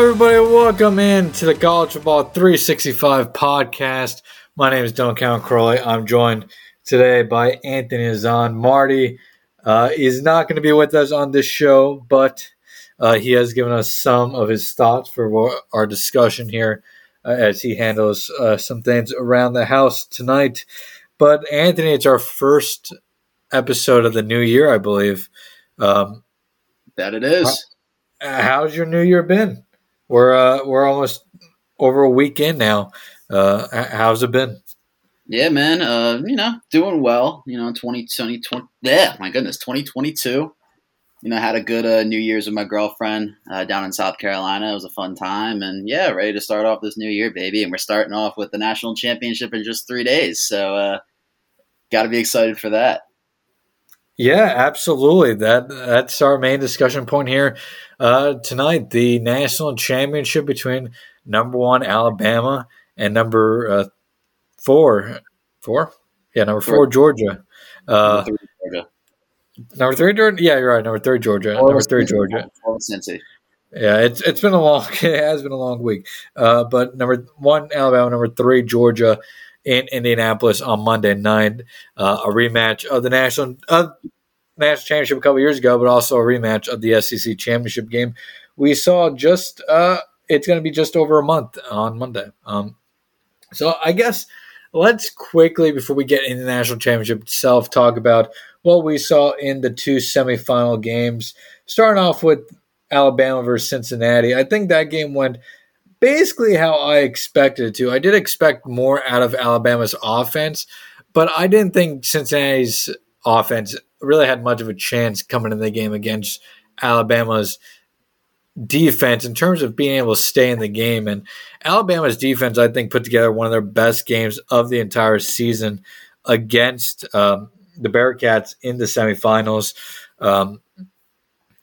Hello, everybody. Welcome in to the College Football 365 podcast. My name is Don Count Crowley. I'm joined today by Anthony Hazan. Marty uh, is not going to be with us on this show, but uh, he has given us some of his thoughts for our discussion here uh, as he handles uh, some things around the house tonight. But Anthony, it's our first episode of the new year, I believe. Um, that it is. Uh, how's your New Year been? We're uh, we're almost over a week in now. Uh, how's it been? Yeah, man. Uh, you know, doing well. You know, 2020, 20, yeah, my goodness, 2022. You know, had a good uh, New Year's with my girlfriend uh, down in South Carolina. It was a fun time, and yeah, ready to start off this new year, baby. And we're starting off with the national championship in just three days, so uh, got to be excited for that. Yeah, absolutely. That that's our main discussion point here uh, tonight. The national championship between number one Alabama and number uh, four, four, yeah, number four, Georgia. Uh, number, three, Georgia. Number three, Georgia. Yeah, you're right. Number three, Georgia. Or number three, Georgia. Yeah, it's it's been a long. It has been a long week. Uh, but number one, Alabama. Number three, Georgia in Indianapolis on Monday night. Uh, a rematch of the national uh, national championship a couple years ago, but also a rematch of the SEC championship game. We saw just uh, it's going to be just over a month on Monday. Um, so I guess let's quickly before we get into the national championship itself talk about what we saw in the two semifinal games. Starting off with Alabama versus Cincinnati, I think that game went basically how I expected it to. I did expect more out of Alabama's offense, but I didn't think Cincinnati's offense really had much of a chance coming in the game against Alabama's defense in terms of being able to stay in the game. And Alabama's defense, I think, put together one of their best games of the entire season against um, the Bearcats in the semifinals. Um,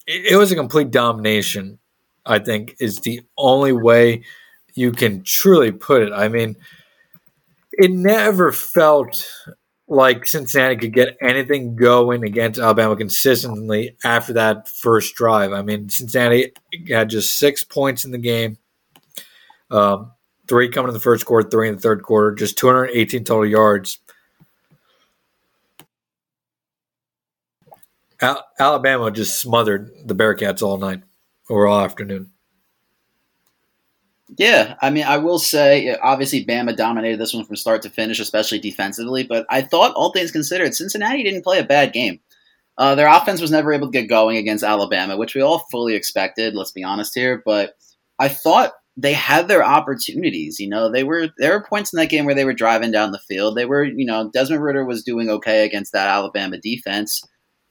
it, it was a complete domination I think is the only way you can truly put it. I mean, it never felt like Cincinnati could get anything going against Alabama consistently after that first drive. I mean, Cincinnati had just six points in the game, um, three coming in the first quarter, three in the third quarter, just 218 total yards. Al- Alabama just smothered the Bearcats all night or all afternoon. Yeah, I mean, I will say, obviously, Bama dominated this one from start to finish, especially defensively. But I thought, all things considered, Cincinnati didn't play a bad game. Uh, their offense was never able to get going against Alabama, which we all fully expected. Let's be honest here, but I thought they had their opportunities. You know, they were there were points in that game where they were driving down the field. They were, you know, Desmond Ridder was doing okay against that Alabama defense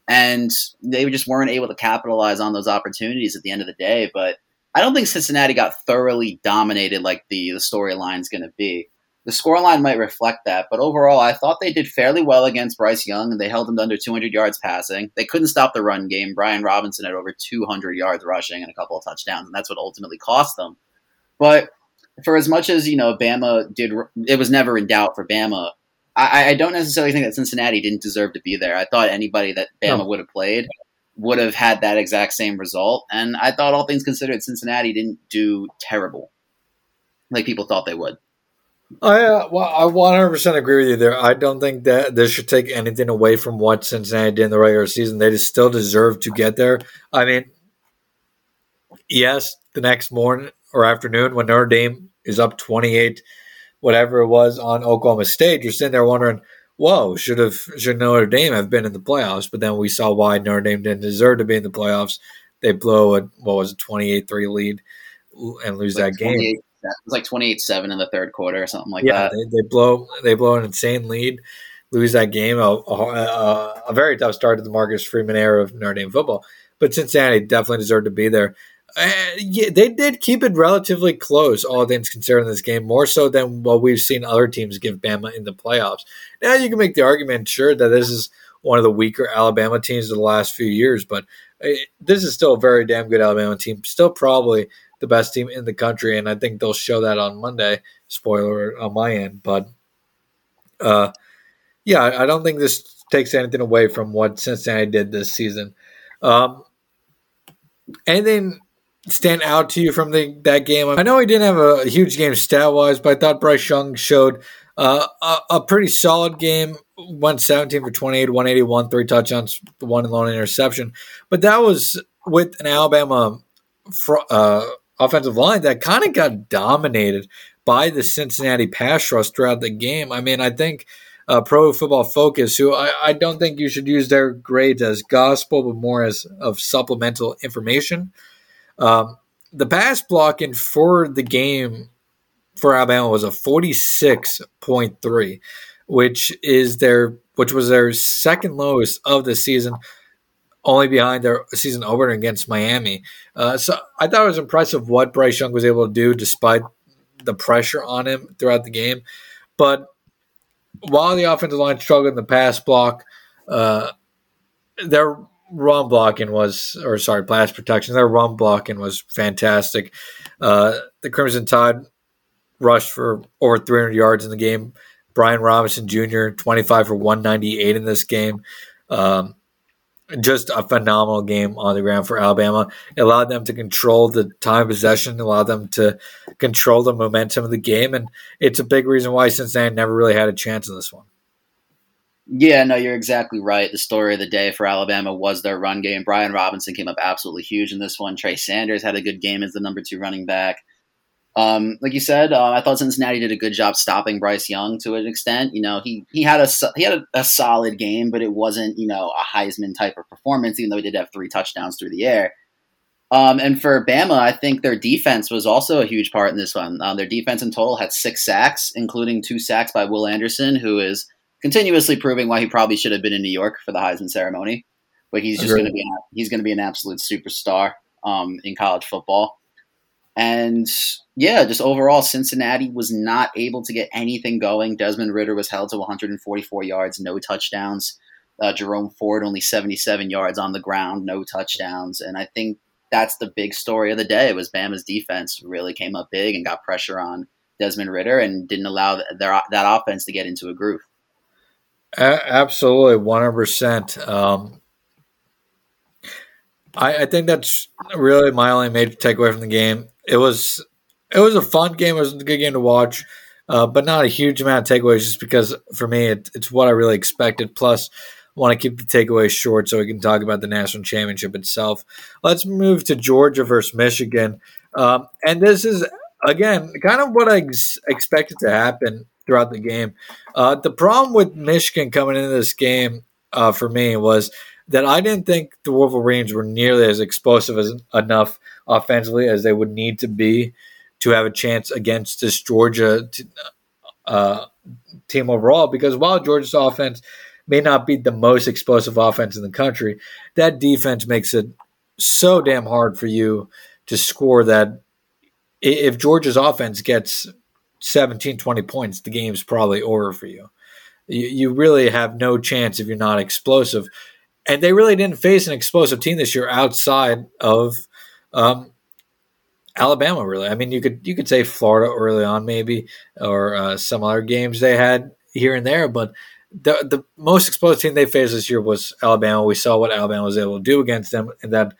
and they just weren't able to capitalize on those opportunities at the end of the day. But I don't think Cincinnati got thoroughly dominated like the the storyline's going to be. The scoreline might reflect that, but overall, I thought they did fairly well against Bryce Young, and they held him to under 200 yards passing. They couldn't stop the run game. Brian Robinson had over 200 yards rushing and a couple of touchdowns, and that's what ultimately cost them. But for as much as you know, Bama did, it was never in doubt for Bama. I, I, don't necessarily think that Cincinnati didn't deserve to be there. I thought anybody that Bama no. would have played would have had that exact same result. And I thought, all things considered, Cincinnati didn't do terrible like people thought they would. I uh, well, I 100% agree with you there. I don't think that this should take anything away from what Cincinnati did in the regular season. They just still deserve to get there. I mean, yes, the next morning or afternoon when Notre Dame is up 28 whatever it was on Oklahoma State, you're sitting there wondering, whoa, should have should Notre Dame have been in the playoffs? But then we saw why Notre Dame didn't deserve to be in the playoffs. They blow a what was it, 28-3 lead and lose like that game. It was like 28-7 in the third quarter or something like yeah, that. They, they blow they blow an insane lead, lose that game. A, a, a very tough start to the Marcus Freeman era of Notre Dame football. But Cincinnati definitely deserved to be there. Uh, yeah, they did keep it relatively close, all things considered, in this game, more so than what we've seen other teams give Bama in the playoffs. Now, you can make the argument, sure, that this is one of the weaker Alabama teams of the last few years, but uh, this is still a very damn good Alabama team. Still, probably the best team in the country, and I think they'll show that on Monday. Spoiler on my end, but uh, yeah, I don't think this takes anything away from what Cincinnati did this season. Um, anything stand out to you from the, that game? I know he didn't have a huge game stat wise, but I thought Bryce Young showed uh, a, a, pretty solid game. Went 17 for 28, 181, three touchdowns, one lone interception. But that was with an Alabama fr- uh, offensive line that kind of got dominated by the Cincinnati pass rush throughout the game. I mean, I think uh, Pro Football Focus, who I, I, don't think you should use their grades as gospel, but more as of supplemental information. Um, the pass blocking for the game for Alabama was a 46.3, which is their which was their second lowest of the season, only behind their season opener against Miami. Uh, so I thought it was impressive what Bryce Young was able to do despite the pressure on him throughout the game. But while the offensive line struggled in the pass block, uh, their run blocking was, or sorry, blast protection, their run blocking was fantastic. Uh, the Crimson Tide rushed for over 300 yards in the game. Brian Robinson Jr., 25 for 198 in this game. Um, just a phenomenal game on the ground for Alabama. It allowed them to control the time possession, allowed them to control the momentum of the game, and it's a big reason why Cincinnati never really had a chance in this one. Yeah, no, you're exactly right. The story of the day for Alabama was their run game. Brian Robinson came up absolutely huge in this one. Trey Sanders had a good game as the number two running back. Um, like you said, uh, I thought Cincinnati did a good job stopping Bryce Young to an extent. You know, he he had a he had a, a, solid game, but it wasn't you know a Heisman type of performance. Even though he did have three touchdowns through the air. Um, and for Bama, I think their defense was also a huge part in this one. Uh, their defense in total had six sacks, including two sacks by Will Anderson, who is continuously proving why he probably should have been in New York for the Heisman ceremony. But he's just going to be an, he's going to be an absolute superstar um, in college football. And yeah, just overall, Cincinnati was not able to get anything going. Desmond Ridder was held to 144 yards, no touchdowns. Uh, Jerome Ford only 77 yards on the ground, no touchdowns. And I think that's the big story of the day was Bama's defense really came up big and got pressure on Desmond Ridder and didn't allow their, that offense to get into a groove. Absolutely, 100%. Um, I, I think that's really my only major takeaway from the game it was it was a fun game. It was a good game to watch, uh, but not a huge amount of takeaways. Just because for me, it, it's what I really expected. Plus, I want to keep the takeaways short so we can talk about the national championship itself. Let's move to Georgia versus Michigan, um, and this is again kind of what I ex- expected to happen throughout the game. Uh, the problem with Michigan coming into this game uh, for me was that I didn't think the Wolverines were nearly as explosive as enough offensively as they would need to be to have a chance against this Georgia uh, team overall. Because while Georgia's offense may not be the most explosive offense in the country, that defense makes it so damn hard for you to score that if Georgia's offense gets 17, 20 points, the game's probably over for you. You, you really have no chance if you're not explosive. And they really didn't face an explosive team this year outside of um, Alabama, really. I mean, you could you could say Florida early on, maybe, or uh, some other games they had here and there, but the the most explosive team they faced this year was Alabama. We saw what Alabama was able to do against them, and that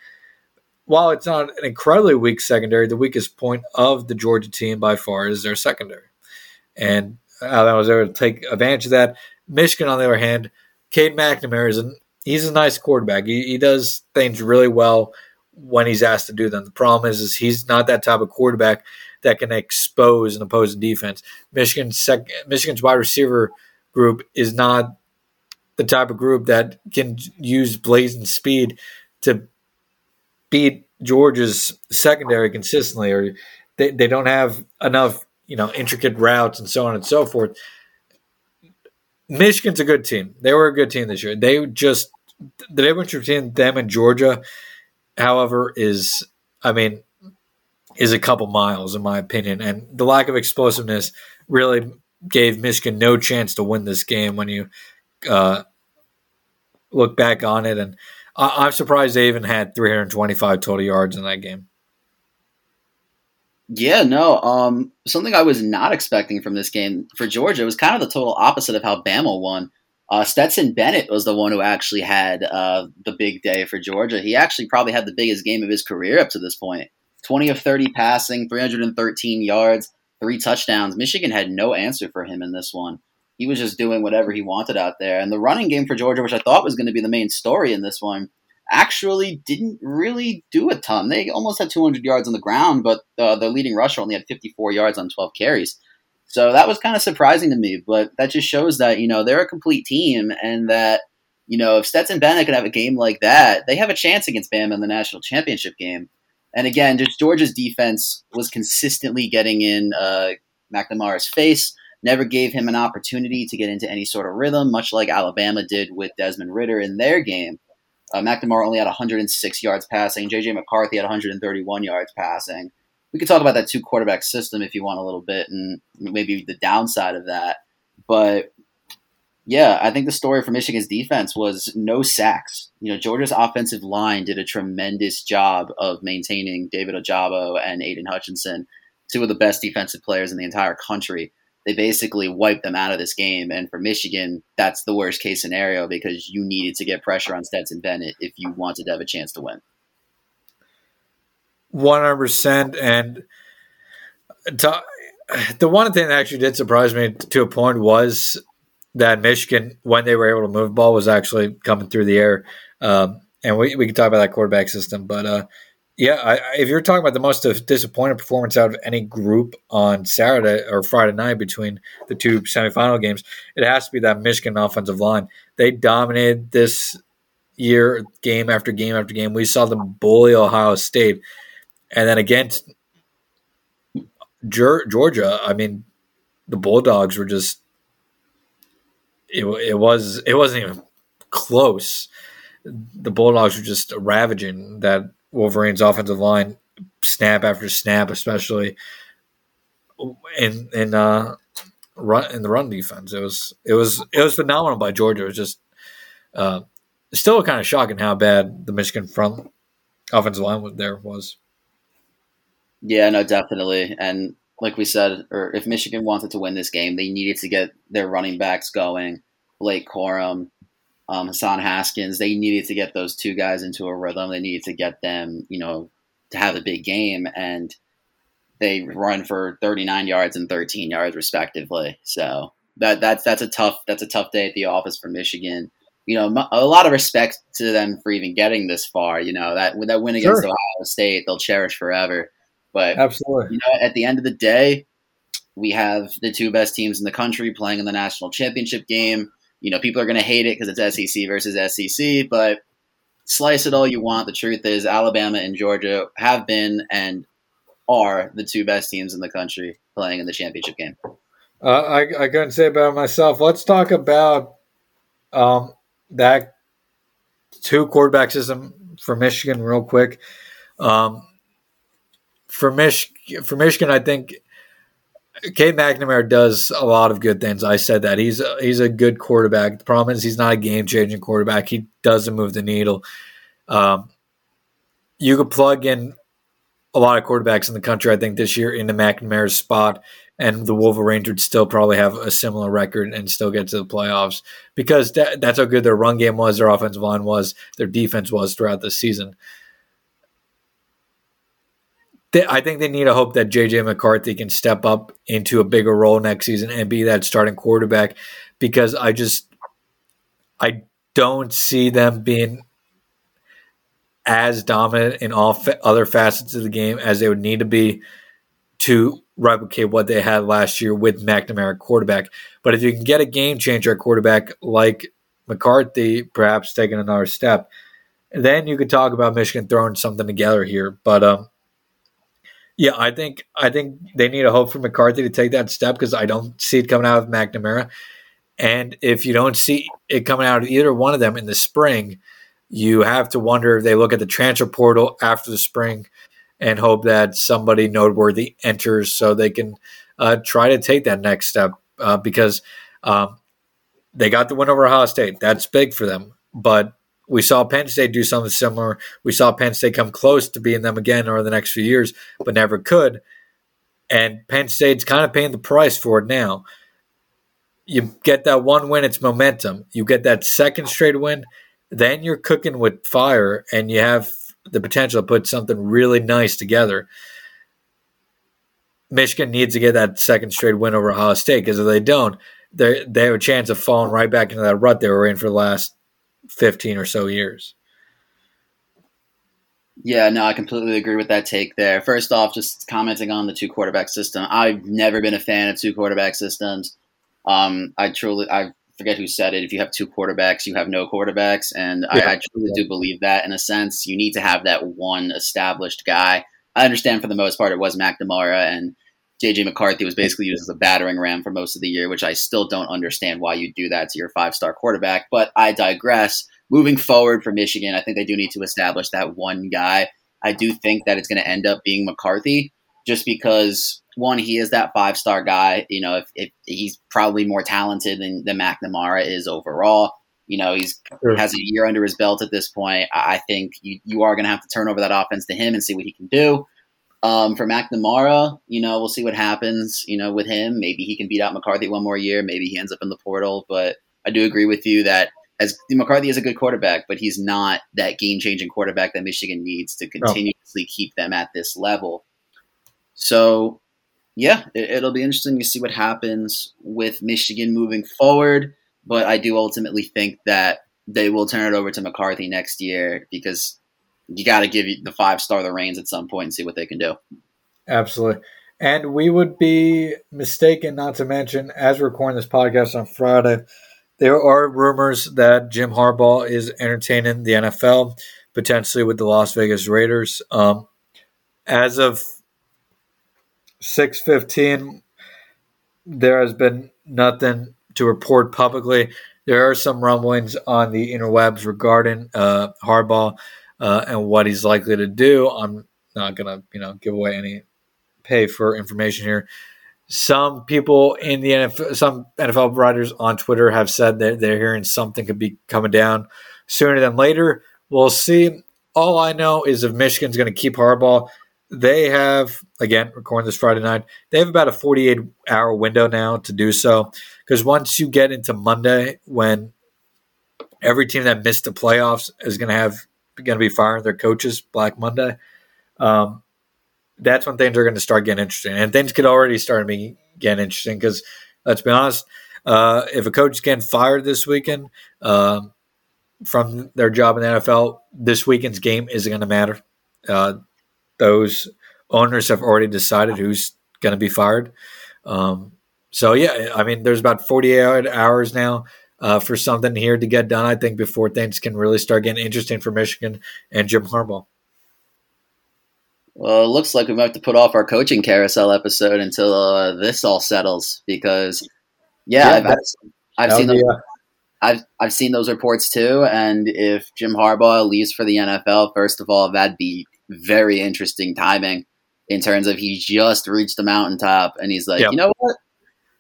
while it's not an incredibly weak secondary, the weakest point of the Georgia team by far is their secondary, and uh, Alabama was able to take advantage of that. Michigan, on the other hand, Cade McNamara is an he's a nice quarterback. He, he does things really well when he's asked to do them. The problem is, is he's not that type of quarterback that can expose an opposing defense. Michigan's sec- Michigan's wide receiver group is not the type of group that can use blazing speed to beat Georgia's secondary consistently, or they, they don't have enough, you know, intricate routes and so on and so forth. Michigan's a good team. They were a good team this year. They just the difference between them and Georgia however, is I mean, is a couple miles in my opinion, and the lack of explosiveness really gave Michigan no chance to win this game when you uh, look back on it. And I- am surprised they even had 325 total yards in that game. Yeah, no. Um, something I was not expecting from this game for Georgia was kind of the total opposite of how Bama won. Uh, Stetson Bennett was the one who actually had uh, the big day for Georgia. He actually probably had the biggest game of his career up to this point. 20 of 30 passing, 313 yards, three touchdowns. Michigan had no answer for him in this one. He was just doing whatever he wanted out there. And the running game for Georgia, which I thought was going to be the main story in this one, actually didn't really do a ton. They almost had 200 yards on the ground, but uh, the leading rusher only had 54 yards on 12 carries. So that was kind of surprising to me, but that just shows that, you know, they're a complete team and that, you know, if Stetson Bennett can have a game like that, they have a chance against Bama in the national championship game. And again, just Georgia's defense was consistently getting in uh, McNamara's face, never gave him an opportunity to get into any sort of rhythm, much like Alabama did with Desmond Ridder in their game. Uh, McNamara only had 106 yards passing. JJ McCarthy had 131 yards passing. We could talk about that two quarterback system if you want a little bit and maybe the downside of that. But yeah, I think the story for Michigan's defense was no sacks. You know, Georgia's offensive line did a tremendous job of maintaining David Ojabo and Aidan Hutchinson, two of the best defensive players in the entire country they basically wiped them out of this game. And for Michigan, that's the worst case scenario because you needed to get pressure on Stetson Bennett if you wanted to have a chance to win. 100%. And to, the one thing that actually did surprise me to a point was that Michigan, when they were able to move ball, was actually coming through the air. Um, and we, we can talk about that quarterback system. But uh, yeah, I, if you're talking about the most disappointing performance out of any group on Saturday or Friday night between the two semifinal games, it has to be that Michigan offensive line. They dominated this year, game after game after game. We saw them bully Ohio State, and then against Georgia, I mean, the Bulldogs were just it, it was it wasn't even close. The Bulldogs were just ravaging that Wolverine's offensive line, snap after snap, especially in in uh, run in the run defense. It was it was it was phenomenal by Georgia. It was just uh, still kind of shocking how bad the Michigan front offensive line was there was. Yeah, no, definitely. And like we said, or if Michigan wanted to win this game, they needed to get their running backs going. Blake Corum, um, Hassan Haskins. They needed to get those two guys into a rhythm. They needed to get them, you know, to have a big game, and they run for 39 yards and 13 yards respectively. So that that's that's a tough that's a tough day at the office for Michigan. You know, a lot of respect to them for even getting this far. You know that that win against sure. Ohio State, they'll cherish forever. But absolutely, you know, at the end of the day, we have the two best teams in the country playing in the national championship game you know, people are going to hate it because it's SEC versus SEC, but slice it all you want. The truth is, Alabama and Georgia have been and are the two best teams in the country playing in the championship game. Uh, I, I couldn't say about myself. Let's talk about um, that two quarterback system for Michigan real quick. Um, for Mich- for Michigan, I think Cade McNamara does a lot of good things. I said that he's a, he's a good quarterback. The problem is he's not a game changing quarterback. He doesn't move the needle. Um, you could plug in a lot of quarterbacks in the country. I think this year into McNamara's spot, and the Wolverines would still probably have a similar record and still get to the playoffs because that, that's how good their run game was, their offensive line was, their defense was throughout the season. I think they need to hope that JJ McCarthy can step up into a bigger role next season and be that starting quarterback because I just I don't see them being as dominant in all fa- other facets of the game as they would need to be to replicate what they had last year with McNamara quarterback. But if you can get a game changer quarterback like McCarthy, perhaps taking another step, then you could talk about Michigan throwing something together here. But um, yeah, I think I think they need a hope for McCarthy to take that step because I don't see it coming out of McNamara. And if you don't see it coming out of either one of them in the spring, you have to wonder if they look at the transfer portal after the spring and hope that somebody noteworthy enters so they can uh, try to take that next step uh, because um, they got the win over Ohio State. That's big for them. But we saw Penn State do something similar. We saw Penn State come close to being them again over the next few years, but never could. And Penn State's kind of paying the price for it now. You get that one win, it's momentum. You get that second straight win, then you're cooking with fire, and you have the potential to put something really nice together. Michigan needs to get that second straight win over Ohio State because if they don't, they they have a chance of falling right back into that rut they were in for the last fifteen or so years. Yeah, no, I completely agree with that take there. First off, just commenting on the two quarterback system. I've never been a fan of two quarterback systems. Um, I truly, I forget who said it. If you have two quarterbacks, you have no quarterbacks, and yeah. I, I, truly do believe that. In a sense, you need to have that one established guy. I understand for the most part it was McNamara and JJ McCarthy was basically used as a battering ram for most of the year, which I still don't understand why you do that to your five star quarterback. But I digress. Moving forward for Michigan, I think they do need to establish that one guy. I do think that it's going to end up being McCarthy, just because one, he is that five star guy. You know, if, if, he's probably more talented than, than McNamara is overall. You know, he's sure. has a year under his belt at this point. I think you, you are going to have to turn over that offense to him and see what he can do. Um, for McNamara, you know, we'll see what happens. You know, with him, maybe he can beat out McCarthy one more year. Maybe he ends up in the portal. But I do agree with you that as McCarthy is a good quarterback, but he's not that game changing quarterback that Michigan needs to continuously keep them at this level. So, yeah, it, will be interesting to see what happens with Michigan moving forward. But I do ultimately think that they will turn it over to McCarthy next year because you got to give the five star the reins at some point and see what they can do. Absolutely. And we would be mistaken not to mention, as we're recording this podcast on Friday, there are rumors that Jim Harbaugh is entertaining the NFL, potentially with the Las Vegas Raiders. Um, as of 6:15, there has been nothing to report publicly. There are some rumblings on the interwebs regarding uh, Harbaugh uh, and what he's likely to do. I'm not gonna, you know, give away any pay for information here. Some people in the NFL, some NFL writers on Twitter have said that they're hearing something could be coming down sooner than later. We'll see. All I know is if Michigan's going to keep Harbaugh, they have again recording this Friday night. They have about a 48 hour window now to do so because once you get into Monday, when every team that missed the playoffs is going to have going to be firing their coaches Black Monday. Um, that's when things are going to start getting interesting, and things could already start getting interesting because let's be honest, uh, if a coach is getting fired this weekend um, from their job in the NFL, this weekend's game isn't going to matter. Uh, those owners have already decided who's going to be fired. Um, so yeah, I mean, there's about 48 hours now uh, for something here to get done. I think before things can really start getting interesting for Michigan and Jim Harbaugh. Well, it looks like we might have to put off our coaching carousel episode until uh, this all settles because, yeah, yeah I've, I've seen those, uh, I've I've seen those reports too. And if Jim Harbaugh leaves for the NFL, first of all, that'd be very interesting timing in terms of he just reached the mountaintop and he's like, yep. you know what,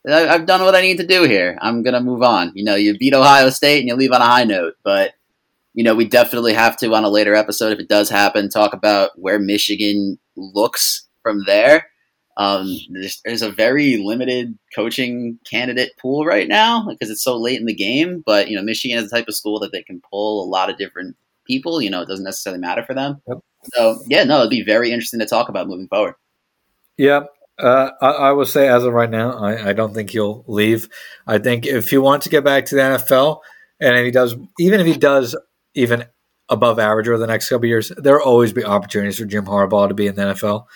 I've done what I need to do here. I'm gonna move on. You know, you beat Ohio State and you leave on a high note, but you know, we definitely have to on a later episode, if it does happen, talk about where Michigan looks from there. Um, there's, there's, a very limited coaching candidate pool right now because it's so late in the game. But you know, Michigan is the type of school that they can pull a lot of different people. You know, it doesn't necessarily matter for them. Yep. So yeah, no, it'd be very interesting to talk about moving forward. Yeah, uh, I, I, will say, as of right now, I, I, don't think he'll leave. I think if he wants to get back to the NFL, and if he does, even if he does even above average over the next couple years, there will always be opportunities for Jim Harbaugh to be in the NFL.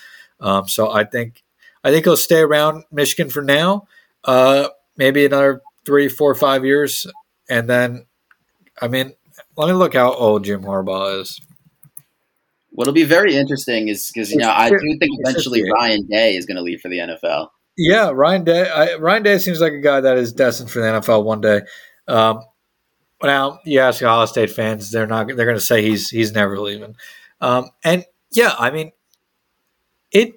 Um, so I think I think he'll stay around Michigan for now, uh, maybe another three, four, five years, and then, I mean, let me look how old Jim Harbaugh is. What'll be very interesting is because you know I do think eventually Ryan Day is going to leave for the NFL. Yeah, Ryan Day. I, Ryan Day seems like a guy that is destined for the NFL one day. Um, now you ask Ohio State fans, they're not. They're going to say he's he's never leaving. Um, and yeah, I mean, it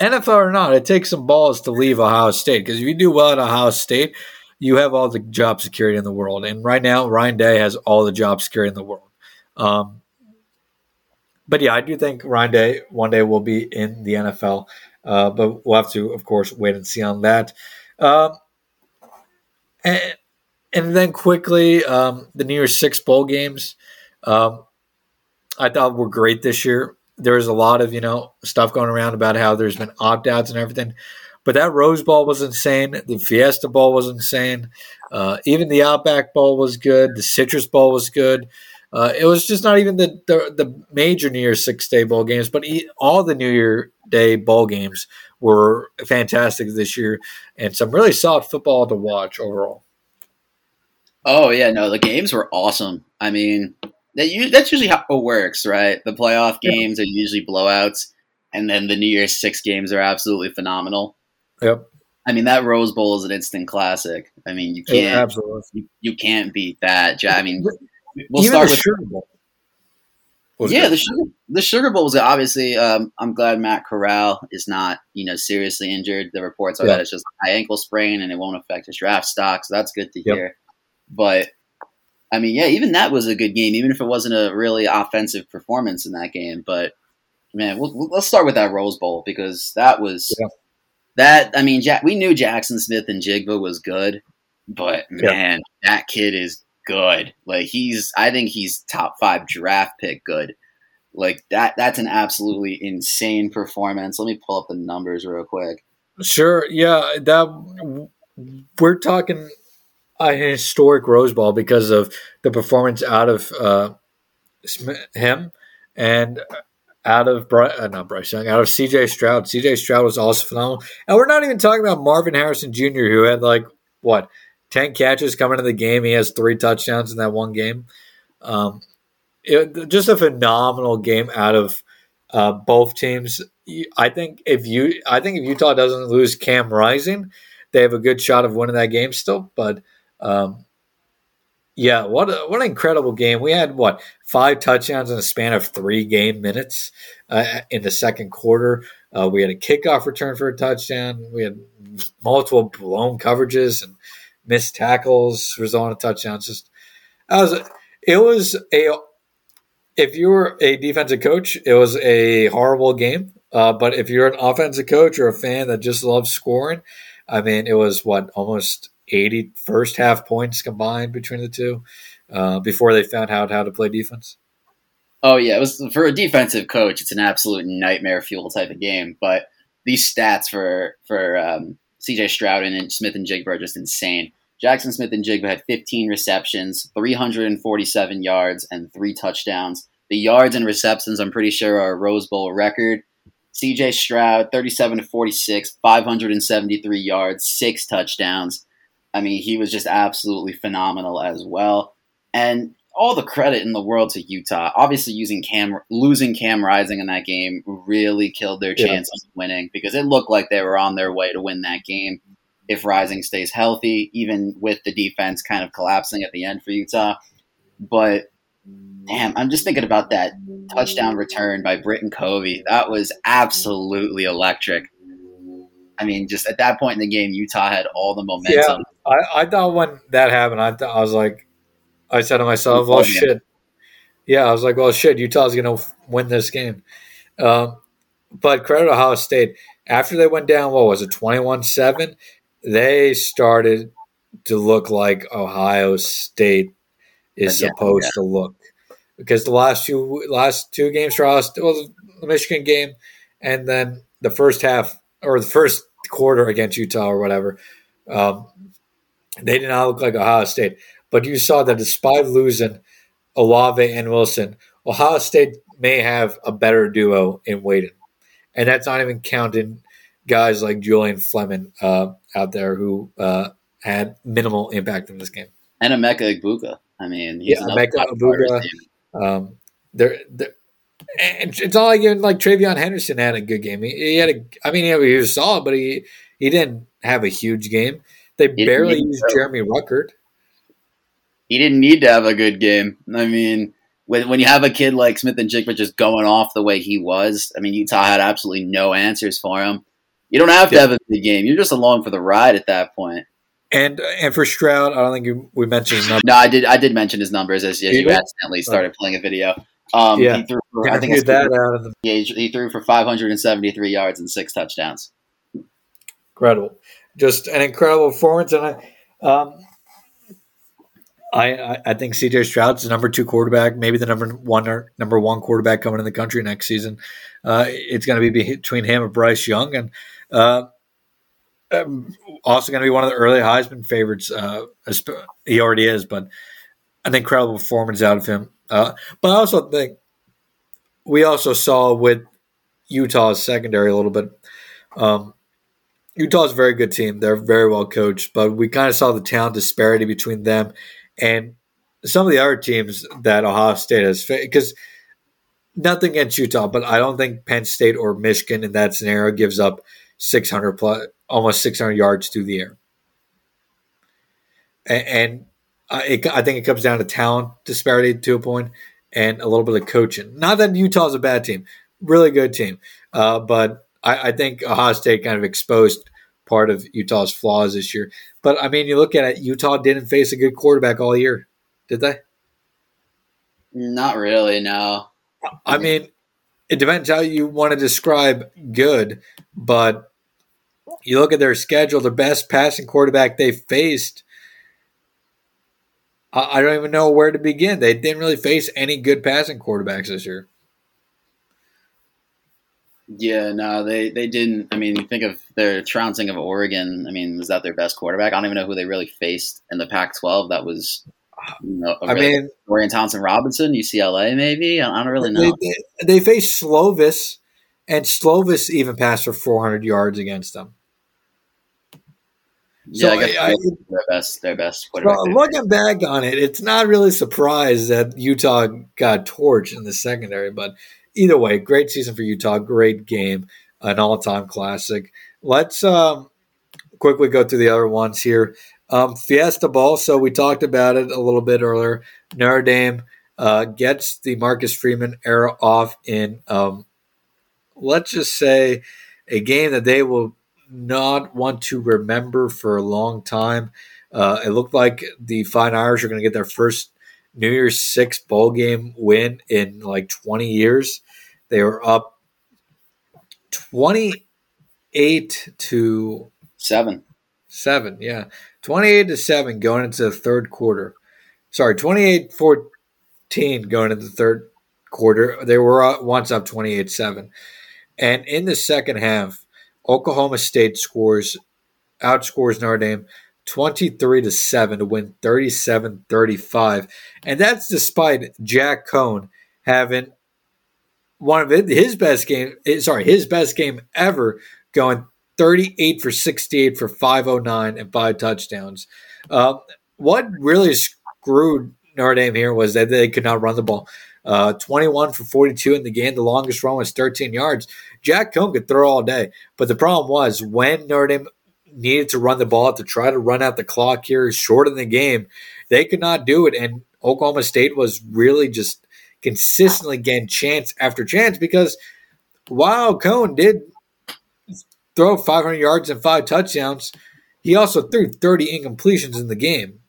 NFL or not, it takes some balls to leave Ohio State because if you do well at Ohio State, you have all the job security in the world. And right now, Ryan Day has all the job security in the world. Um, but yeah, I do think Ryan Day one day will be in the NFL. Uh, but we'll have to, of course, wait and see on that. Um, and, and then quickly, um, the New Year's Six bowl games. Um, I thought were great this year. There was a lot of you know stuff going around about how there's been opt outs and everything, but that Rose Bowl was insane. The Fiesta Bowl was insane. Uh, even the Outback Bowl was good. The Citrus Bowl was good. Uh, it was just not even the, the, the major New Year's Six Day bowl games, but all the New Year Day bowl games were fantastic this year, and some really solid football to watch overall. Oh yeah, no, the games were awesome. I mean, that that's usually how it works, right? The playoff games yeah. are usually blowouts, and then the New Year's Six games are absolutely phenomenal. Yep. I mean, that Rose Bowl is an instant classic. I mean, you can't yeah, absolutely you, you, can't beat that. I mean, we'll Even start with Sugar Bowl. Yeah, the sugar, the Sugar Bowl was obviously. Um, I'm glad Matt Corral is not, you know, seriously injured. The reports are yeah. that it's just a high ankle sprain and it won't affect his draft stock, so that's good to yep. hear. But I mean, yeah, even that was a good game, even if it wasn't a really offensive performance in that game. But man, we'll, let's start with that Rose Bowl because that was yeah. that. I mean, Jack, we knew Jaxon Smith-Njigba was good, but man, yeah. that kid is good. Like he's, I think he's top five draft pick good. Like that, that's an absolutely insane performance. Let me pull up the numbers real quick. Sure. Yeah, that we're talking a historic Rose Bowl because of the performance out of uh, him and out of Bry- uh, not Bryce Young, out of C.J. Stroud. C.J. Stroud was also phenomenal, and we're not even talking about Marvin Harrison Jr., who had like what ten catches coming to the game. He has three touchdowns in that one game. Um, it, just a phenomenal game out of uh, both teams. I think if you, I think if Utah doesn't lose Cam Rising, they have a good shot of winning that game still. But um, yeah, what a, what an incredible game! We had what five touchdowns in a span of three game minutes uh, in the second quarter. Uh, we had a kickoff return for a touchdown. We had multiple blown coverages and missed tackles resulting in touchdowns. Just was it was a if you were a defensive coach, it was a horrible game. Uh, but if you're an offensive coach or a fan that just loves scoring, I mean, it was what almost 80 first half points combined between the two uh, before they found out how to play defense? Oh yeah, it was for a defensive coach. It's an absolute nightmare fuel type of game. But these stats for for um, C.J. Stroud and Smith-Njigba are just insane. Jaxon Smith-Njigba had 15 receptions, 347 yards, and three touchdowns. The yards and receptions, I'm pretty sure, are a Rose Bowl record. CJ Stroud, 37 to 46, 573 yards, six touchdowns. I mean, he was just absolutely phenomenal as well. And all the credit in the world to Utah. Obviously, using Cam, losing Cam Rising in that game really killed their chance yeah. of winning because it looked like they were on their way to win that game if Rising stays healthy, even with the defense kind of collapsing at the end for Utah. But damn, I'm just thinking about that touchdown return by Britton Covey. That was absolutely electric. I mean, just at that point in the game, Utah had all the momentum. Yeah, I, I thought when that happened, I, th- I was like, I said to myself, "Well, shit." Yeah, I was like, "Well, shit, Utah's going to win this game." Um, but credit Ohio State. After they went down, what was it, twenty-one-seven? They started to look like Ohio State is yeah, supposed yeah. to look because the last two last two games for us, well, the Michigan game, and then the first half or the first quarter against Utah or whatever, um, they did not look like Ohio State. But you saw that despite losing Olave and Wilson, Ohio State may have a better duo in Waiting. And that's not even counting guys like Julian Fleming uh, out there who uh, had minimal impact in this game. And Emeka Egbuka. I mean, yeah, Emeka Egbuka. Um, they're, they're, and it's all like like TreVeyon Henderson had a good game. He, he had a, I mean, he was solid, but he he didn't have a huge game. They he barely used Jeremy Ruckert. He didn't need to have a good game. I mean, when when you have a kid like Smith-Njigba just going off the way he was, I mean, Utah had absolutely no answers for him. You don't have to have a big game. You're just along for the ride at that point. And and for Stroud, I don't think you, we mentioned his numbers. No, I did. I did mention his numbers as, as you accidentally started playing a video. Um, yeah, he threw for, I think that out of the- yeah, he threw for 573 yards and six touchdowns. Incredible, just an incredible performance, and I, um, I, I think CJ Stroud's the number two quarterback, maybe the number one or number one quarterback coming in the country next season. Uh, it's going to be between him and Bryce Young, and uh, um, also going to be one of the early Heisman favorites. Uh, he already is, but an incredible performance out of him. Uh, but I also think we also saw with Utah's secondary a little bit. Um, Utah's a very good team. They're very well coached, but we kind of saw the talent disparity between them and some of the other teams that Ohio State has faced, because nothing against Utah, but I don't think Penn State or Michigan in that scenario gives up 600 plus, almost 600 yards through the air. And, and I, it, I think it comes down to talent disparity to a point and a little bit of coaching. Not that Utah's a bad team, really good team, uh, but I, I think Ohio State kind of exposed part of Utah's flaws this year. But I mean, you look at it, Utah didn't face a good quarterback all year, did they? Not really, no. I mean, it depends how you want to describe good, but you look at their schedule, the best passing quarterback they faced. I don't even know where to begin. They didn't really face any good passing quarterbacks this year. Yeah, no, they, they didn't. I mean, think of their trouncing of Oregon. I mean, was that their best quarterback? I don't even know who they really faced in the Pac-12. That was, you know, I really mean, Dorian Thompson Robinson, UCLA, maybe. I don't really know. They, they, faced Slovis, and Slovis even passed for 400 yards against them. So yeah, I guess I, their best, their best. Well, looking back on it, it's not really a surprise that Utah got torched in the secondary, but either way, great season for Utah. Great game, an all-time classic. Let's um, quickly go through the other ones here. Um, Fiesta Bowl. So we talked about it a little bit earlier. Notre Dame uh, gets the Marcus Freeman era off in, um, let's just say, a game that they will not want to remember for a long time. Uh, it looked like the Fighting Irish are going to get their first New Year's Six bowl game win in like 20 years. They were up 28 to 7. 7, yeah. 28 to 7 going into the third quarter. Sorry, 28 14 going into the third quarter. They were once up 28 7. And in the second half, Oklahoma State scores outscores Notre Dame 23 to 7 to win 37-35 and that's despite Jack Coan having one of his best game eh, sorry his best game ever going 38 for 68 for 509 and five touchdowns. Uh, what really screwed Notre Dame here was that they could not run the ball. Uh, 21 for 42 in the game. The longest run was 13 yards. Jack Coan could throw all day. But the problem was when Notre Dame needed to run the ball to try to run out the clock here, shorten the game. They could not do it, and Oklahoma State was really just consistently getting chance after chance because while Coan did throw 500 yards and five touchdowns, he also threw 30 incompletions in the game.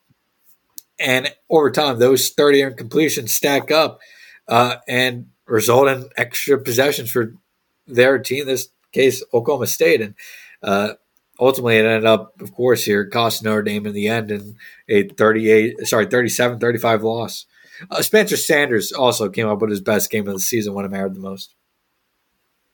And over time, those 30 incompletions stack up uh, and result in extra possessions for their team, this case, Oklahoma State. And uh, ultimately it ended up, of course, here cost Notre Dame in the end in a 38, sorry, 37 35 loss. Uh, Spencer Sanders also came up with his best game of the season when it mattered the most.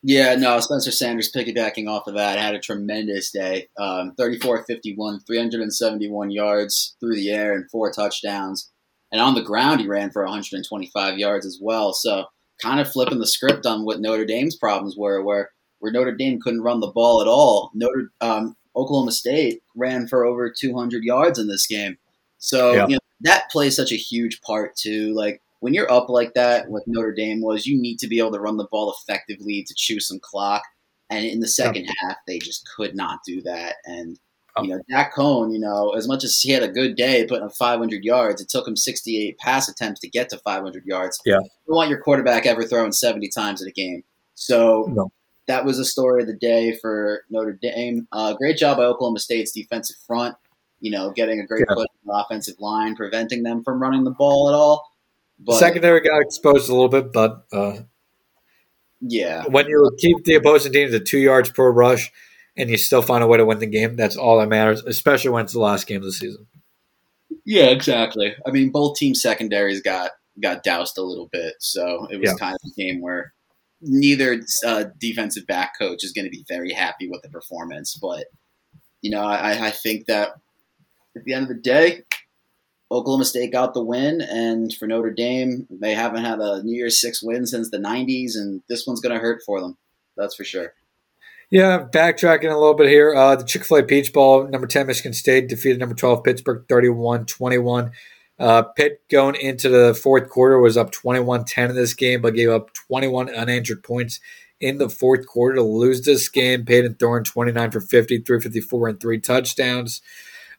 Yeah, no, Spencer Sanders piggybacking off of that had a tremendous day. Um, 34 51, 371 yards through the air and four touchdowns. And on the ground, he ran for 125 yards as well. So, kind of flipping the script on what Notre Dame's problems were, where where Notre Dame couldn't run the ball at all. Notre um, Oklahoma State ran for over 200 yards in this game. So yeah. you know, that plays such a huge part too. Like when you're up like that, what Notre Dame was, you need to be able to run the ball effectively to chew some clock. And in the second yeah. half, they just could not do that. And oh. you know, Jack Coan, you know, as much as he had a good day putting up 500 yards, it took him 68 pass attempts to get to 500 yards. Yeah. You don't want your quarterback ever throwing 70 times in a game. So no that was a story of the day for Notre Dame. Uh, great job by Oklahoma State's defensive front. You know, getting a great yeah. push on the offensive line, preventing them from running the ball at all. But, Secondary got exposed a little bit, but uh, yeah, when you keep the opposing team to two yards per rush and you still find a way to win the game, that's all that matters. Especially when it's the last game of the season. Yeah, exactly. I mean, both team secondaries got got doused a little bit, so it was yeah. kind of a game where neither uh, defensive back coach is going to be very happy with the performance. But you know, I, I think that at the end of the day, Oklahoma State got the win, and for Notre Dame, they haven't had a New Year's Six win since the '90s, and this one's going to hurt for them. That's for sure. Yeah, backtracking a little bit here. Uh, the Chick fil A Peach Bowl, number 10 Michigan State defeated number 12 Pittsburgh 31 21. Uh, Pitt going into the fourth quarter was up 21 10 in this game, but gave up 21 unanswered points in the fourth quarter to lose this game. Payton Thorne 29 for 50, 354, and three touchdowns.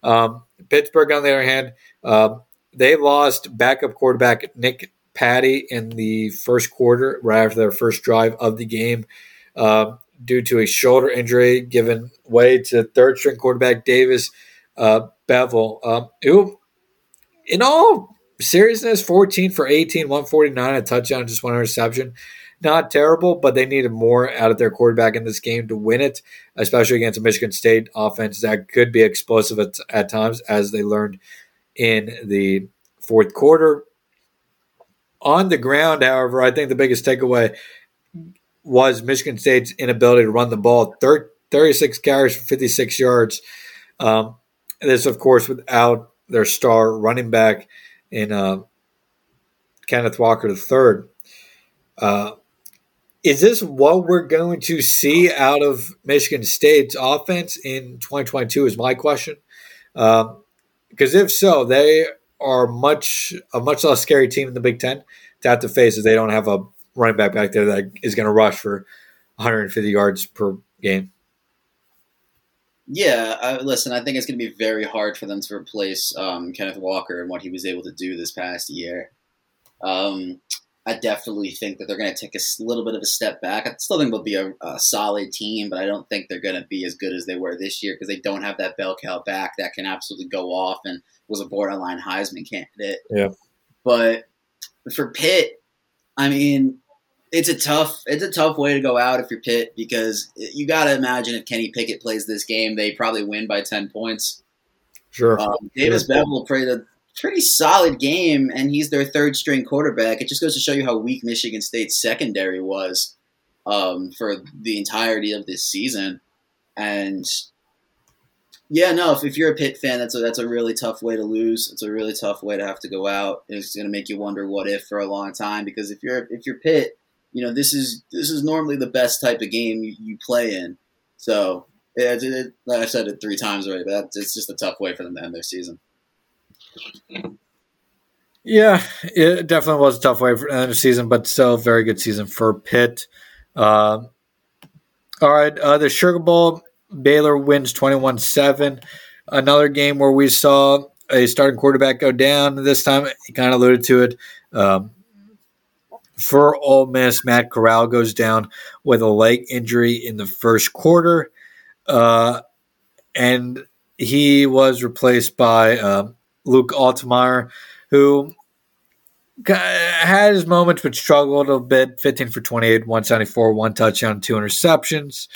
Um, Pittsburgh, on the other hand, uh, they lost backup quarterback Nick Patti in the first quarter, right after their first drive of the game. Uh, due to a shoulder injury giving way to third string quarterback Davis uh, Beville, um, who, in all seriousness, 14 for 18, 149, a touchdown, just one interception. Not terrible, but they needed more out of their quarterback in this game to win it, especially against a Michigan State offense that could be explosive at, at times, as they learned in the fourth quarter. On the ground, however, I think the biggest takeaway was Michigan State's inability to run the ball. 36 carries for 56 yards. Um, this, of course, without their star running back in uh, Kenneth Walker III. Uh, is this what we're going to see out of Michigan State's offense in 2022? Is my question. Because um, if so, they are much a much less scary team in the Big Ten to have to face if they don't have a running back back there that is going to rush for 150 yards per game. Yeah, uh, listen, I think it's going to be very hard for them to replace um, Kenneth Walker and what he was able to do this past year. Um, I definitely think that they're going to take a little bit of a step back. I still think they'll be a, a solid team, but I don't think they're going to be as good as they were this year because they don't have that bell cow back that can absolutely go off and was a borderline Heisman candidate. Yeah. But for Pitt, I mean, it's a tough it's a tough way to go out if you're Pitt because you got to imagine if Kenny Pickett plays this game, they probably win by ten points. Sure. Um, Davis sure. Beville played a pretty solid game, and he's their third string quarterback. It just goes to show you how weak Michigan State's secondary was um, for the entirety of this season. And yeah, no, if, if you're a Pitt fan, that's a that's a really tough way to lose. It's a really tough way to have to go out. It's going to make you wonder what if for a long time because if you're if you're Pitt you know, this is this is normally the best type of game you, you play in. So, it, it, like I said it three times already, but it's just a tough way for them to end their season. Yeah, it definitely was a tough way for the end of season, but still very good season for Pitt. Uh, all right, uh, the Sugar Bowl, Baylor wins 21 7. Another game where we saw a starting quarterback go down. This time, he kind of alluded to it. Um, for Ole Miss, Matt Corral goes down with a leg injury in the first quarter, uh, and he was replaced by uh, Luke Altmyer, who had his moments but struggled a bit. 15 for 28, 174, one touchdown, two interceptions.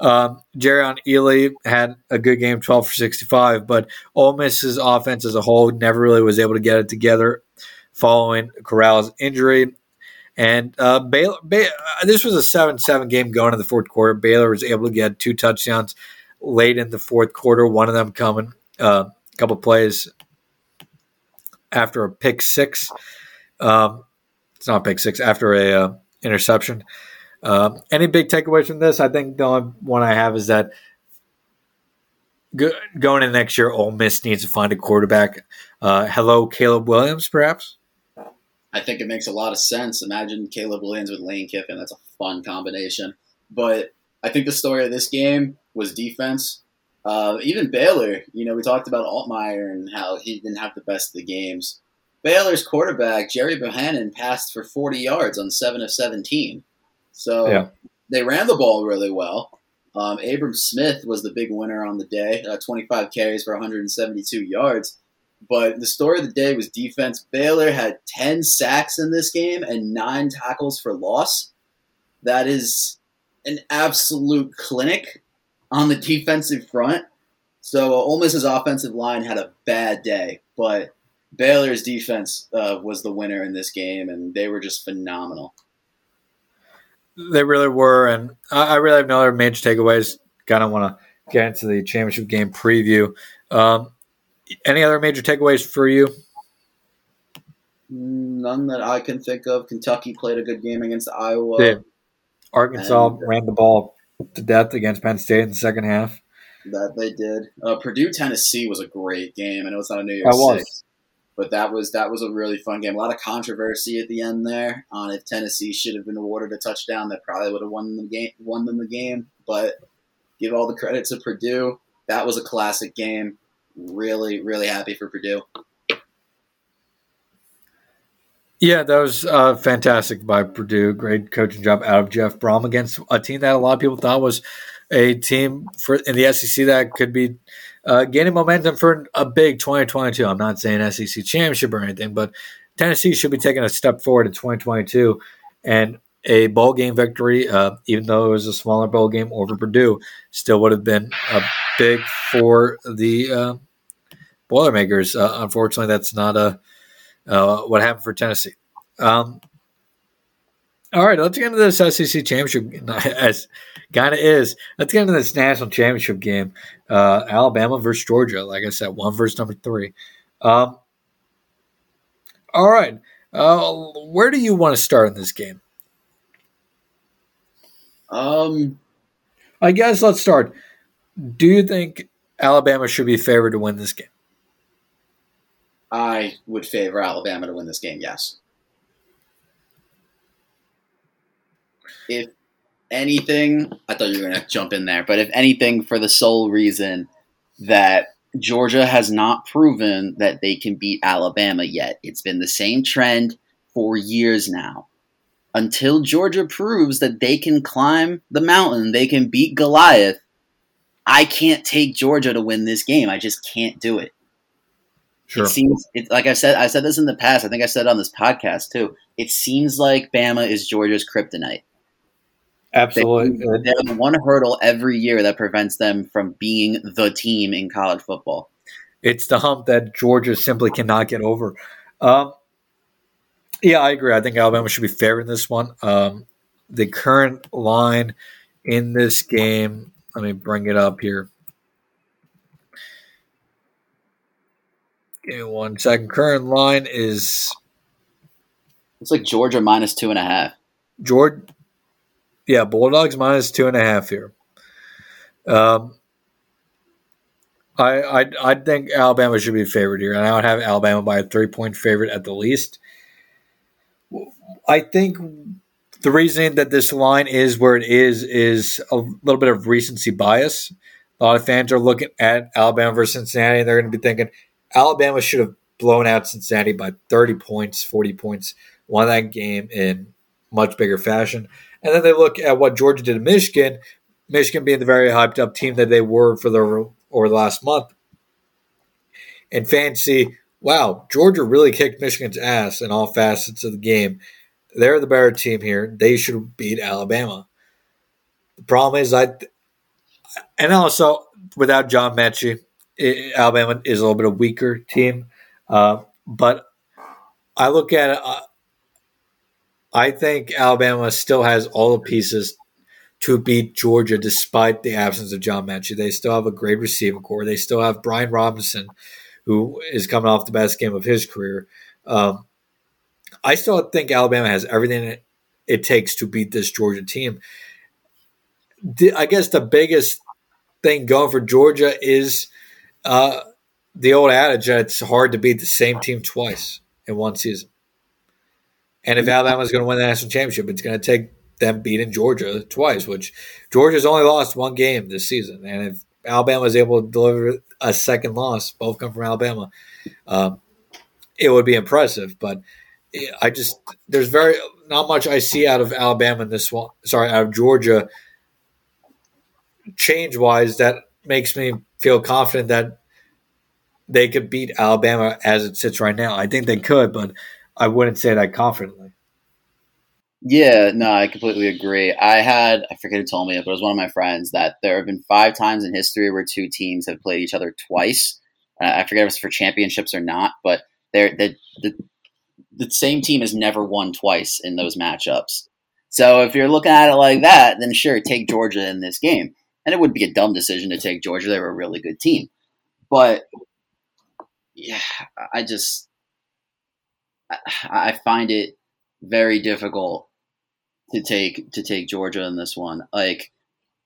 Um, Jerrion Ealy had a good game, 12 for 65, but Ole Miss's offense as a whole never really was able to get it together following Corral's injury. And uh, Baylor, Baylor, uh, this was a 7 7 game going in the fourth quarter. Baylor was able to get two touchdowns late in the fourth quarter, one of them coming uh, a couple plays after a pick six. Um, it's not pick six, after a uh, interception. Um, any big takeaways from this? I think the only one I have is that go, going in next year, Ole Miss needs to find a quarterback. Uh, hello, Caleb Williams, perhaps? I think it makes a lot of sense. Imagine Caleb Williams with Lane Kiffin. That's a fun combination. But I think the story of this game was defense. Uh, even Baylor, you know, we talked about Altmyer and how he didn't have the best of the games. Baylor's quarterback, Gerry Bohanon, passed for 40 yards on 7 of 17. So yeah. they ran the ball really well. Um, Abram Smith was the big winner on the day, uh, 25 carries for 172 yards. But the story of the day was defense. Baylor had 10 sacks in this game and nine tackles for loss. That is an absolute clinic on the defensive front. So uh, Ole Miss's offensive line had a bad day. but Baylor's defense uh, was the winner in this game, and they were just phenomenal. They really were, and I, I really have no other major takeaways. Kind of want to get into the championship game preview. Um, any other major takeaways for you? None that I can think of. Kentucky played a good game against Iowa. Yeah. Arkansas and, ran the ball to death against Penn State in the second half. That they did. Uh, Purdue Tennessee was a great game, and it was on a New Year's Six. But that was that was a really fun game. A lot of controversy at the end there on if Tennessee should have been awarded a touchdown. That probably would have won the game. Won them the game. But give all the credit to Purdue. That was a classic game. Really, really happy for Purdue. Yeah, that was uh, fantastic by Purdue. Great coaching job out of Jeff Brohm against a team that a lot of people thought was a team for in the SEC that could be uh, gaining momentum for a big 2022. I'm not saying SEC championship or anything, but Tennessee should be taking a step forward in 2022 and a bowl game victory, uh, even though it was a smaller bowl game over Purdue, still would have been a big for the uh, Boilermakers. Uh, unfortunately, that's not a uh, what happened for Tennessee. Um, all right, let's get into this SEC championship. As kind of is, let's get into this national championship game. Uh, Alabama versus Georgia. Like I said, one versus number three. Um, all right, uh, where do you want to start in this game? Um, I guess let's start. Do you think Alabama should be favored to win this game? I would favor Alabama to win this game, yes. If anything, I thought you were going to jump in there, but if anything, for the sole reason that Georgia has not proven that they can beat Alabama yet. It's been the same trend for years now. Until Georgia proves that they can climb the mountain, they can beat Goliath, I can't take Georgia to win this game. I just can't do it. Sure. It seems it, like I said. I said this in the past. I think I said on this podcast too. It seems like Bama is Georgia's kryptonite. Absolutely, they, they have one hurdle every year that prevents them from being the team in college football. It's the hump that Georgia simply cannot get over. Um, yeah, I agree. I think Alabama should be fair in this one. Um, the current line in this game. Let me bring it up here. Give me one second. Current line is. It's like Georgia minus two and a half. Georgia, yeah, Bulldogs minus two and a half here. Um, I I I think Alabama should be favored here, and I would have Alabama by a three point favorite at the least. I think the reason that this line is where it is is a little bit of recency bias. A lot of fans are looking at Alabama versus Cincinnati, and they're going to be thinking, Alabama should have blown out Cincinnati by 30 points, 40 points, won that game in much bigger fashion. And then they look at what Georgia did to Michigan, Michigan being the very hyped up team that they were for the over the last month. And fancy, wow, Georgia really kicked Michigan's ass in all facets of the game. They're the better team here. They should beat Alabama. The problem is, I, and also without John Metchie, it, Alabama is a little bit of weaker team, uh, but I look at it. Uh, I think Alabama still has all the pieces to beat Georgia despite the absence of John Metchie. They still have a great receiving corps. They still have Brian Robinson, who is coming off the best game of his career. Um, I still think Alabama has everything it, it takes to beat this Georgia team. The, I guess the biggest thing going for Georgia is uh, the old adage that it's hard to beat the same team twice in one season. And if. Alabama's going to win the national championship, it's going to take them beating Georgia twice, which Georgia's only lost one game this season. And if Alabama is able to deliver a second loss, both come from Alabama, um, it would be impressive. But I just there's very not much I see out of Alabama in this one. Sorry, out of Georgia, change wise, that makes me feel confident that they could beat Alabama as it sits right now. I think they could, but I wouldn't say that confidently. Yeah, no, I completely agree. I had, I forget who told me it, but it was one of my friends that there have been five times in history where two teams have played each other twice. Uh, I forget if it's for championships or not, but they're the, the the same team has never won twice in those matchups. So if you're looking at it like that, then sure, take Georgia in this game. And it would be a dumb decision to take Georgia. They were a really good team. But yeah, I just I find it very difficult to take to take Georgia in this one. Like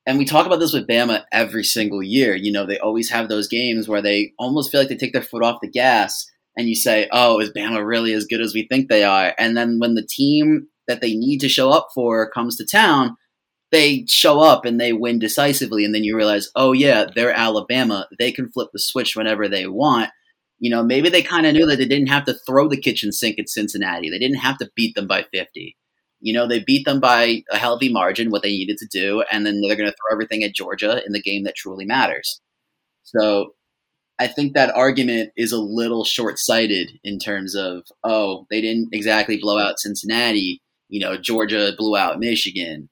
and we talk about this with Bama every single year. You know, they always have those games where they almost feel like they take their foot off the gas and you say, "Oh, is Bama really as good as we think they are?" And then when the team that they need to show up for comes to town, they show up and they win decisively and then you realize, "Oh yeah, they're Alabama. They can flip the switch whenever they want." You know, maybe they kind of knew that they didn't have to throw the kitchen sink at Cincinnati. They didn't have to beat them by 50. You know, they beat them by a healthy margin, what they needed to do, and then they're going to throw everything at Georgia in the game that truly matters. So I think that argument is a little short sighted in terms of, oh, they didn't exactly blow out Cincinnati. You know, Georgia blew out Michigan.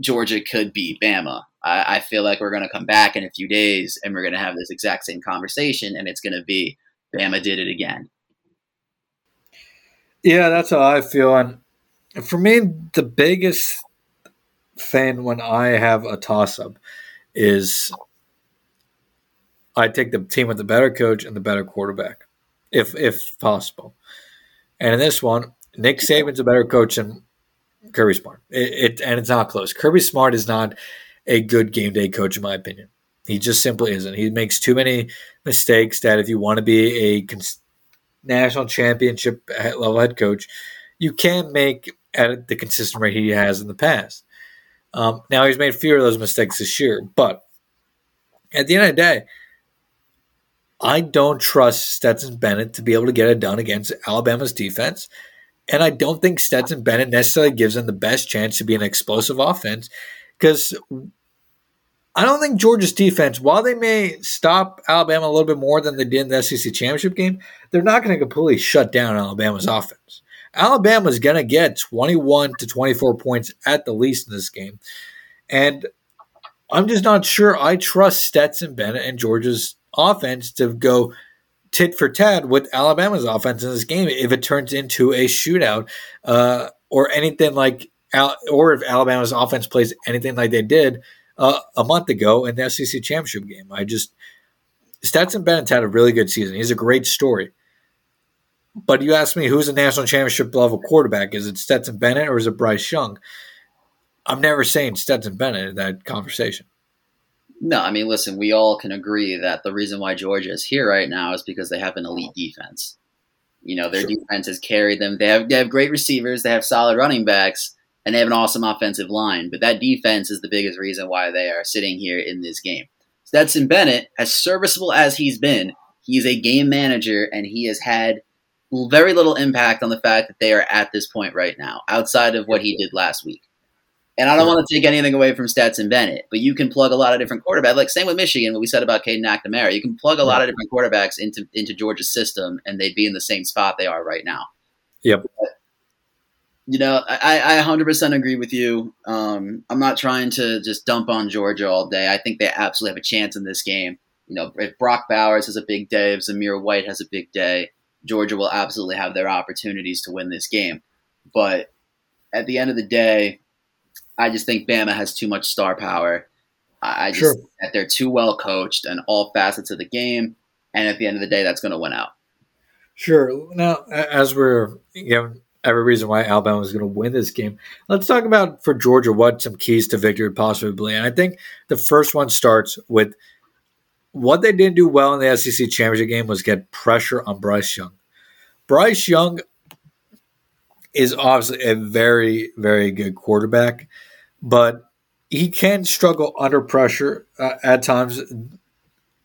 Georgia could beat Bama. I, I feel like we're going to come back in a few days and we're going to have this exact same conversation, and it's going to be Bama did it again. Yeah, that's how I feel. And for me, the biggest thing when I have a toss up is I take the team with the better coach and the better quarterback, if if possible. And in this one, Nick Saban's a better coach than Kirby Smart. It, it and it's not close. Kirby Smart is not a good game day coach, in my opinion. He just simply isn't. He makes too many mistakes that if you want to be a cons- national championship level head coach, you can't make at the consistent rate he has in the past. Um, now he's made fewer of those mistakes this year, but at the end of the day, I don't trust Stetson Bennett to be able to get it done against Alabama's defense. And I don't think Stetson Bennett necessarily gives them the best chance to be an explosive offense because I don't think Georgia's defense, while they may stop Alabama a little bit more than they did in the SEC championship game, they're not going to completely shut down Alabama's offense. Alabama's going to get 21 to 24 points at the least in this game. And I'm just not sure I trust Stetson Bennett and Georgia's offense to go tit for tat with Alabama's offense in this game if it turns into a shootout uh, or anything like, or if Alabama's offense plays anything like they did uh, a month ago in the SEC championship game. I just, Stetson Bennett's had a really good season. He's a great story. But you ask me who's a national championship level quarterback? Is it Stetson Bennett or is it Bryce Young? I'm never saying Stetson Bennett in that conversation. No, I mean, listen, we all can agree that the reason why Georgia is here right now is because they have an elite uh-huh. defense. You know, their sure. defense has carried them. They have they have great receivers, they have solid running backs, and they have an awesome offensive line. But that defense is the biggest reason why they are sitting here in this game. Stetson Bennett, as serviceable as he's been, he's a game manager and he has had very little impact on the fact that they are at this point right now, outside of what he did last week. And I don't want to take anything away from Stetson Bennett, but you can plug a lot of different quarterbacks. Like same with Michigan, what we said about Cade McNamara. You can plug a lot of different quarterbacks into into Georgia's system, and they'd be in the same spot they are right now. Yep. But, you know, I, I 100% agree with you. Um, I'm not trying to just dump on Georgia all day. I think they absolutely have a chance in this game. You know, if Brock Bowers has a big day, if Zamir White has a big day, Georgia will absolutely have their opportunities to win this game. But at the end of the day, I just think Bama has too much star power. I just sure. that they're too well coached and all facets of the game. And at the end of the day, that's going to win out. Sure. Now, as we're giving every reason why Alabama is going to win this game, let's talk about for Georgia what some keys to victory possibly. And I think the first one starts with what they didn't do well in the SEC championship game was get pressure on Bryce Young. Bryce Young is obviously a very, very good quarterback, but he can struggle under pressure uh, at times.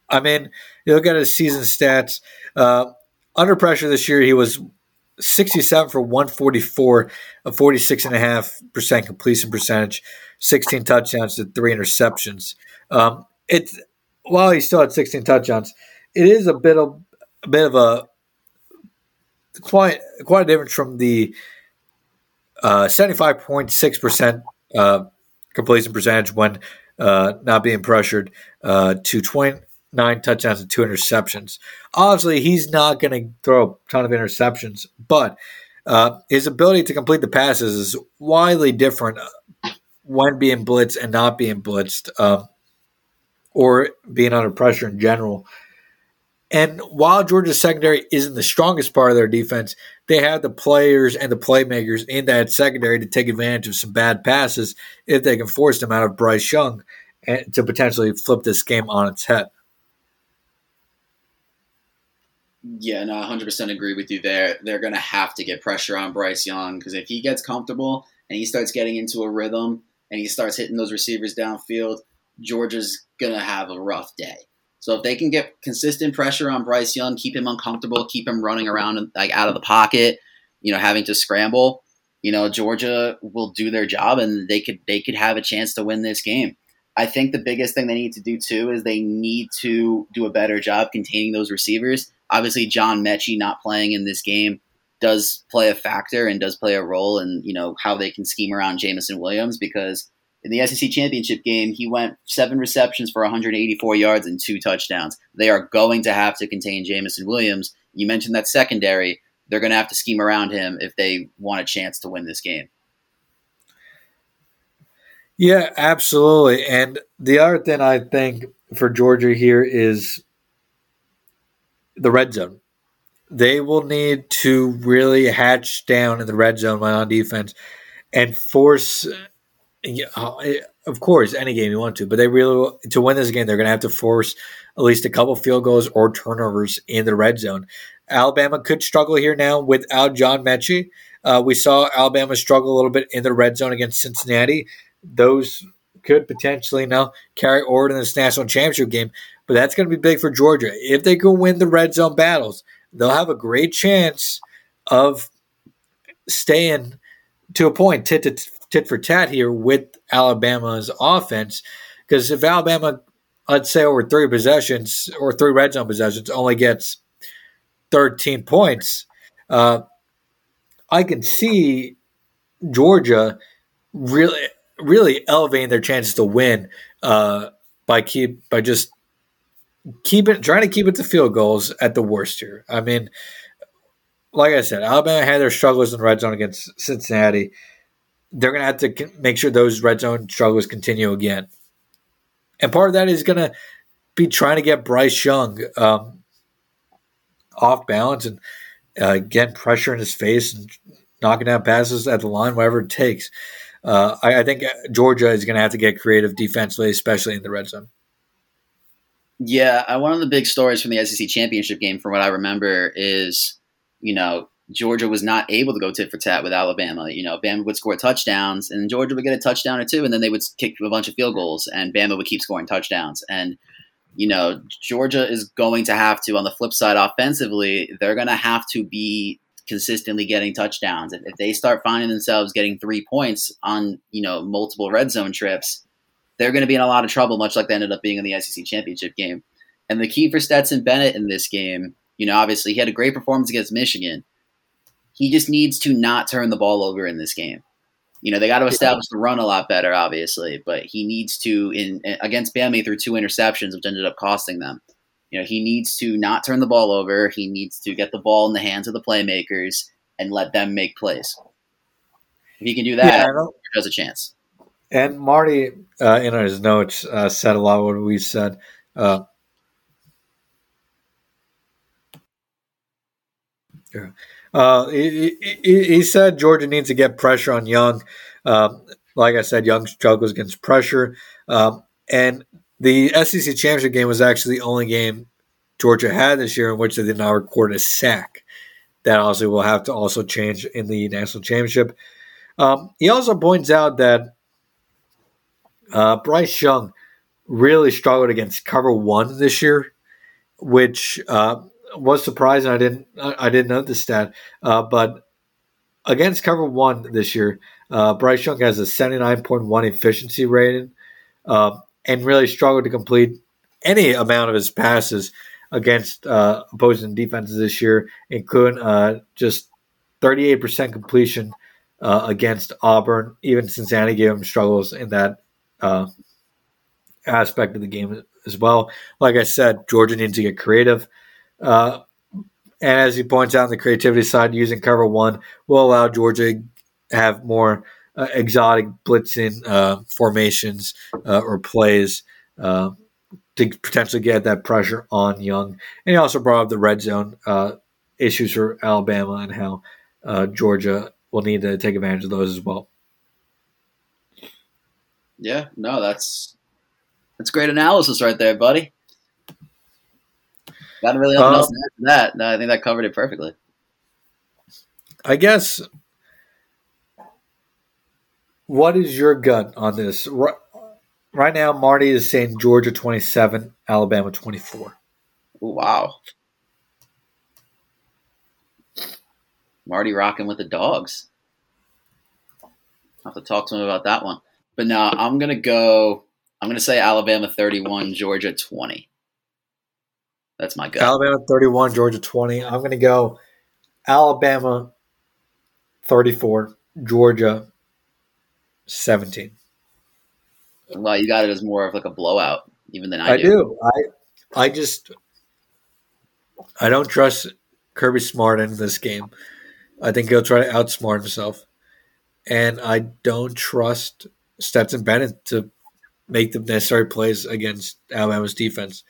I mean, you look at his season stats. Uh, under pressure this year, he was 67 for 144, a 46.5% completion percentage, 16 touchdowns to three interceptions. Um, it's while he still had 16 touchdowns, it is a bit of a bit of a quite quite a difference from the uh, 75.6% uh, completion percentage when uh, not being pressured uh, to 29 touchdowns and two interceptions. Obviously, he's not going to throw a ton of interceptions, but uh, his ability to complete the passes is widely different when being blitzed and not being blitzed, uh, or being under pressure in general. And while Georgia's secondary isn't the strongest part of their defense, they have the players and the playmakers in that secondary to take advantage of some bad passes if they can force them out of Bryce Young and to potentially flip this game on its head. Yeah, no, 100% agree with you there. They're going to have to get pressure on Bryce Young because if he gets comfortable and he starts getting into a rhythm and he starts hitting those receivers downfield, Georgia's going to have a rough day. So if they can get consistent pressure on Bryce Young, keep him uncomfortable, keep him running around like out of the pocket, you know, having to scramble, you know, Georgia will do their job and they could they could have a chance to win this game. I think the biggest thing they need to do too is they need to do a better job containing those receivers. Obviously, John Metchie not playing in this game does play a factor and does play a role in you know how they can scheme around Jameson Williams because in the SEC championship game, he went seven receptions for 184 yards and two touchdowns. They are going to have to contain Jameson Williams. You mentioned that secondary. They're going to have to scheme around him if they want a chance to win this game. Yeah, absolutely. And the other thing I think for Georgia here is the red zone. They will need to really hatch down in the red zone on defense and force yeah, uh, of course, any game you want to, but they really to win this game, they're going to have to force at least a couple field goals or turnovers in the red zone. Alabama could struggle here now without John Metchie. Uh, we saw Alabama struggle a little bit in the red zone against Cincinnati. Those could potentially now carry over to this national championship game, but that's going to be big for Georgia. If they can win the red zone battles, they'll have a great chance of staying to a point tit to tit for tat here with Alabama's offense. Because if Alabama, I'd say over three possessions or three red zone possessions, only gets 13 points, uh, I can see Georgia really, really elevating their chances to win uh, by keep by just keep it trying to keep it to field goals at the worst here. I mean, like I said, Alabama had their struggles in the red zone against Cincinnati they're going to have to make sure those red zone struggles continue again. And part of that is going to be trying to get Bryce Young um, off balance and uh, get pressure in his face and knocking down passes at the line, whatever it takes. Uh, I, I, think Georgia is going to have to get creative defensively, especially in the red zone. Yeah, uh, one of the big stories from the SEC championship game, from what I remember, is you know Georgia was not able to go tit for tat with Alabama. You know, Bama would score touchdowns, and Georgia would get a touchdown or two, and then they would kick a bunch of field goals, and Bama would keep scoring touchdowns. And you know, Georgia is going to have to, on the flip side, offensively, they're going to have to be consistently getting touchdowns. If, if they start finding themselves getting three points on you know multiple red zone trips, they're going to be in a lot of trouble, much like they ended up being in the SEC championship game. And the key for Stetson Bennett in this game, you know, obviously he had a great performance against Michigan he just needs to not turn the ball over in this game. You know, they got to establish the run a lot better, obviously, but he needs to in against Bama threw two interceptions, which ended up costing them. You know, he needs to not turn the ball over. He needs to get the ball in the hands of the playmakers and let them make plays. If he can do that, yeah, there's a chance. And Marty, uh, in his notes, uh, said a lot of what we said. Uh, yeah. Uh, he, he, he, said Georgia needs to get pressure on Young. Uh, like I said, Young struggles against pressure. Um, and the SEC championship game was actually the only game Georgia had this year in which they did not record a sack. That obviously will have to also change in the national championship. Um, he also points out that uh, Bryce Young really struggled against cover one this year, which uh, was surprising. I didn't I didn't know the stat, uh, but against cover one this year, uh, Bryce Young has a seventy nine point one efficiency rating, uh, and really struggled to complete any amount of his passes against uh, opposing defenses this year, including uh, just thirty eight percent completion uh, against Auburn. Even Cincinnati gave him struggles in that aspect of the game as well. Like I said, Georgia needs to get creative. Uh, and as he points out on the creativity side, using cover one will allow Georgia have more uh, exotic blitzing uh, formations uh, or plays uh, to potentially get that pressure on Young. And he also brought up the red zone issues for Alabama and how Georgia will need to take advantage of those as well. Yeah, no, that's that's great analysis right there, buddy. Got really uh, nothing else to add to that. No, I think that covered it perfectly. I guess. What is your gut on this? Right now, Marty is saying Georgia 27, Alabama 24. wow. Marty rocking with the dogs. I'll have to talk to him about that one. But now I'm going to go, I'm going to say Alabama 31, Georgia 20. That's my gut. Alabama 31, Georgia 20. I'm going to go Alabama 34, Georgia 17. Well, you got it as more of like a blowout, even than I, I do. do. I I just I don't trust Kirby Smart in this game. I think he'll try to outsmart himself, and I don't trust Stetson Bennett to make the necessary plays against Alabama's defense.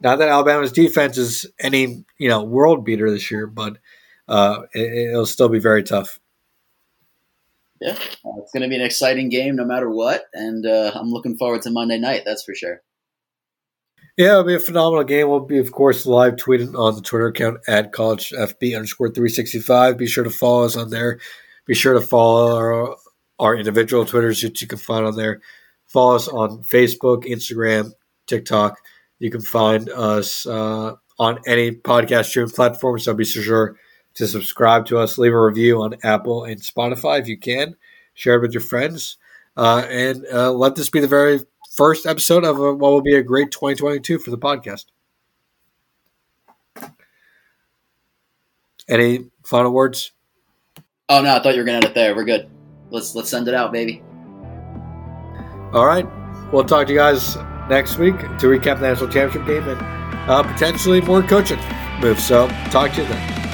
Not that Alabama's defense is any you know world beater this year, but uh, it, will still be very tough. Yeah, uh, it's going to be an exciting game no matter what, and uh, I'm looking forward to Monday night. That's for sure. Yeah, it'll be a phenomenal game. We'll be, of course, live tweeting on the Twitter account at collegefb underscore 365. Be sure to follow us on there. Be sure to follow our, our individual Twitters that you can find on there. Follow us on Facebook, Instagram, TikTok. You can find us uh, on any podcast stream platform, so be sure to subscribe to us. Leave a review on Apple and Spotify if you can. Share it with your friends. Uh, and uh, let this be the very first episode of a, what will be a great 2022 for the podcast. Any final words? Oh no, I thought you were gonna end it there. We're good. Let's let's send it out, baby. All right. We'll talk to you guys next week to recap the national championship game and uh, potentially more coaching moves. So talk to you then.